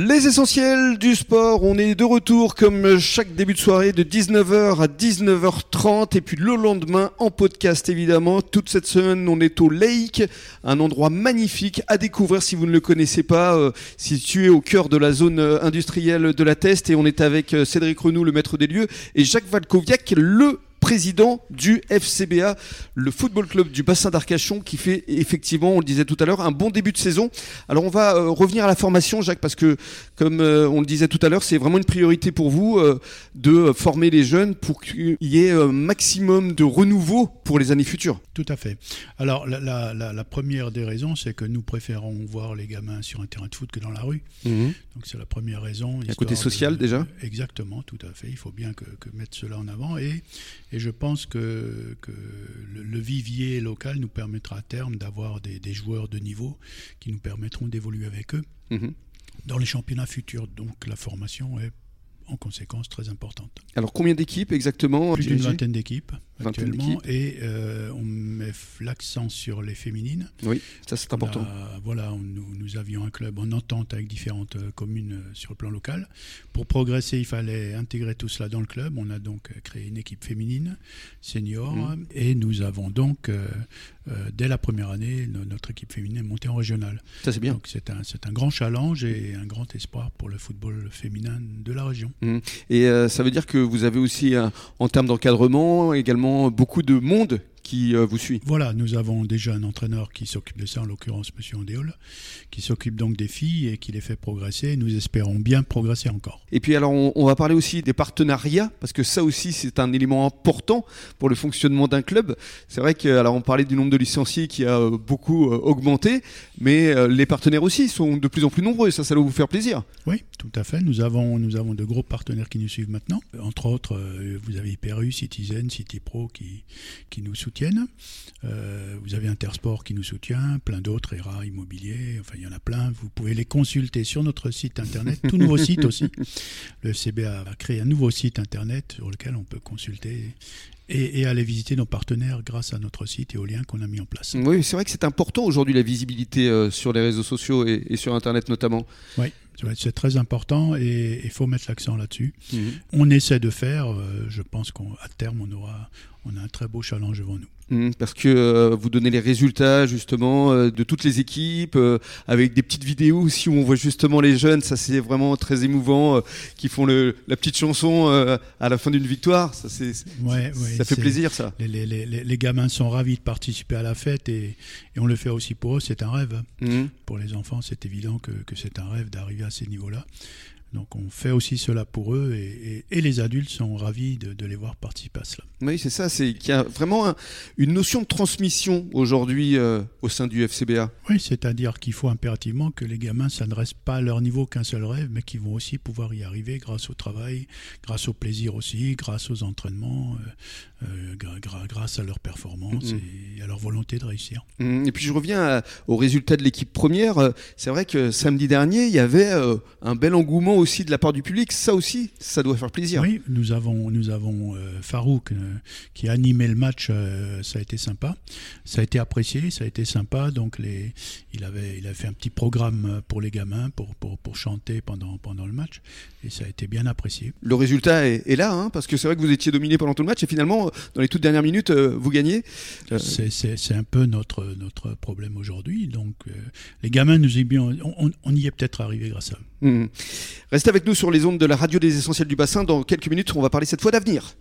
Les essentiels du sport, on est de retour comme chaque début de soirée de 19h à 19h30 et puis le lendemain en podcast évidemment. Toute cette semaine on est au Lake, un endroit magnifique à découvrir si vous ne le connaissez pas, euh, situé au cœur de la zone euh, industrielle de la Teste et on est avec euh, Cédric Renou, le maître des lieux, et Jacques Valkoviak, le président du FCBA, le football club du bassin d'Arcachon, qui fait effectivement, on le disait tout à l'heure, un bon début de saison. Alors on va euh, revenir à la formation, Jacques, parce que comme euh, on le disait tout à l'heure, c'est vraiment une priorité pour vous euh, de former les jeunes pour qu'il y ait un maximum de renouveau pour les années futures. Tout à fait. Alors la, la- la- la première des raisons, c'est que nous préférons voir les gamins sur un terrain de foot que dans la rue. Donc c'est la première raison. un côté histoire social, déjà Exactement, tout à fait. Il faut bien que, que mettre cela en avant. Et, et je pense que, que le, le vivier local nous permettra à terme d'avoir des, des joueurs de niveau qui nous permettront d'évoluer avec eux Mhm. dans les championnats futurs. Donc la formation est en conséquence très importante. Alors combien d'équipes exactement Plus d'une vingtaine d'équipes actuellement et euh, on met l'accent sur les féminines. Oui, ça c'est important. A- voilà, on- nous, nous avions un club en entente avec différentes euh, communes euh, sur le plan local. Pour progresser, il fallait intégrer tout cela dans le club. On a donc créé une équipe féminine, senior, Mhm. et nous avons donc, euh, dès la première année, no- notre équipe féminine est montée en régional. Ça c'est bien. Donc c'est un, c'est un grand challenge et un grand espoir pour le football féminin de la région. Et euh, ça veut dire que vous avez aussi, euh, en termes d'encadrement, également beaucoup de monde qui euh, vous suit. Voilà, nous avons déjà un entraîneur qui s'occupe de ça, en l'occurrence M. Andéol, qui s'occupe donc des filles et qui les fait progresser. Nous espérons bien progresser encore. Et puis alors on, on va parler aussi des partenariats parce que ça aussi c'est un élément important pour le fonctionnement d'un club. C'est vrai que alors on parlait du nombre de licenciés qui a euh, beaucoup euh, augmenté, mais les partenaires aussi sont de plus en plus nombreux. Ça, ça doit vous faire plaisir. Oui, tout à fait. Nous avons, nous avons de gros partenaires qui nous suivent maintenant. Entre autres, euh, vous avez Hyperu, Citizen, City Pro qui, qui nous soutiennent. Euh, vous avez Intersport qui nous soutient, plein d'autres, ERA Immobilier, enfin il y en a plein. Vous pouvez les consulter sur notre site internet, tout nouveau site aussi. Le FCBA a créé un nouveau site internet sur lequel on peut consulter et, et aller visiter nos partenaires grâce à notre site et aux liens qu'on a mis en place. Oui, c'est vrai que c'est important aujourd'hui la visibilité euh, sur les réseaux sociaux et, et sur Internet notamment. Oui, c'est très important et il faut mettre l'accent là-dessus. On essaie de faire, euh, je pense qu'à terme, on aura on a un très beau challenge devant nous. Mhm, Parce que euh, vous donnez les résultats justement euh, de toutes les équipes euh, avec des petites vidéos aussi où on voit justement les jeunes, ça c'est vraiment très émouvant, qui font le, la petite chanson à la fin d'une victoire. Ça, c'est, c'est- Ouais, ouais, ça fait plaisir ça. Les, les- les- les- les gamins sont ravis de participer à la fête et, et on le fait aussi pour eux, c'est un rêve. Mhm. Pour les enfants, c'est évident que, que c'est un rêve d'arriver à ces niveaux-là. Donc on fait aussi cela pour eux et, et- et les adultes sont ravis de, de les voir participer à cela. Oui, c'est ça, c'est qu'il y a vraiment un- une notion de transmission aujourd'hui euh, au sein du FCBA. Oui, c'est-à-dire qu'il faut impérativement que les gamins s'adressent pas à leur niveau qu'un seul rêve, mais qu'ils vont aussi pouvoir y arriver grâce au travail, grâce au plaisir aussi, grâce aux entraînements, euh, euh, grâce à leur performance et à leur volonté de réussir. Et puis je reviens à- au résultat de l'équipe première. C'est vrai que samedi dernier, il y avait un bel engouement aussi de la part du public. Ça aussi, ça doit faire plaisir. Oui, nous avons, nous avons euh, Farouk euh, qui a animé le match, euh, ça a été sympa, ça a été apprécié, ça a été sympa. Donc les, il avait, il a fait un petit programme pour les gamins pour, pour, pour chanter pendant, pendant le match et ça a été bien apprécié. Le résultat est, est là, hein, parce que c'est vrai que vous étiez dominé pendant tout le match et finalement, dans les toutes dernières minutes, vous gagnez. C'est- un peu notre, notre problème aujourd'hui. Donc, les gamins nous on- on y est peut-être arrivé grâce à eux. Mhm. Restez avec nous sur les ondes de la radio des essentiels du bassin. Dans quelques minutes, on va parler cette fois d'avenir.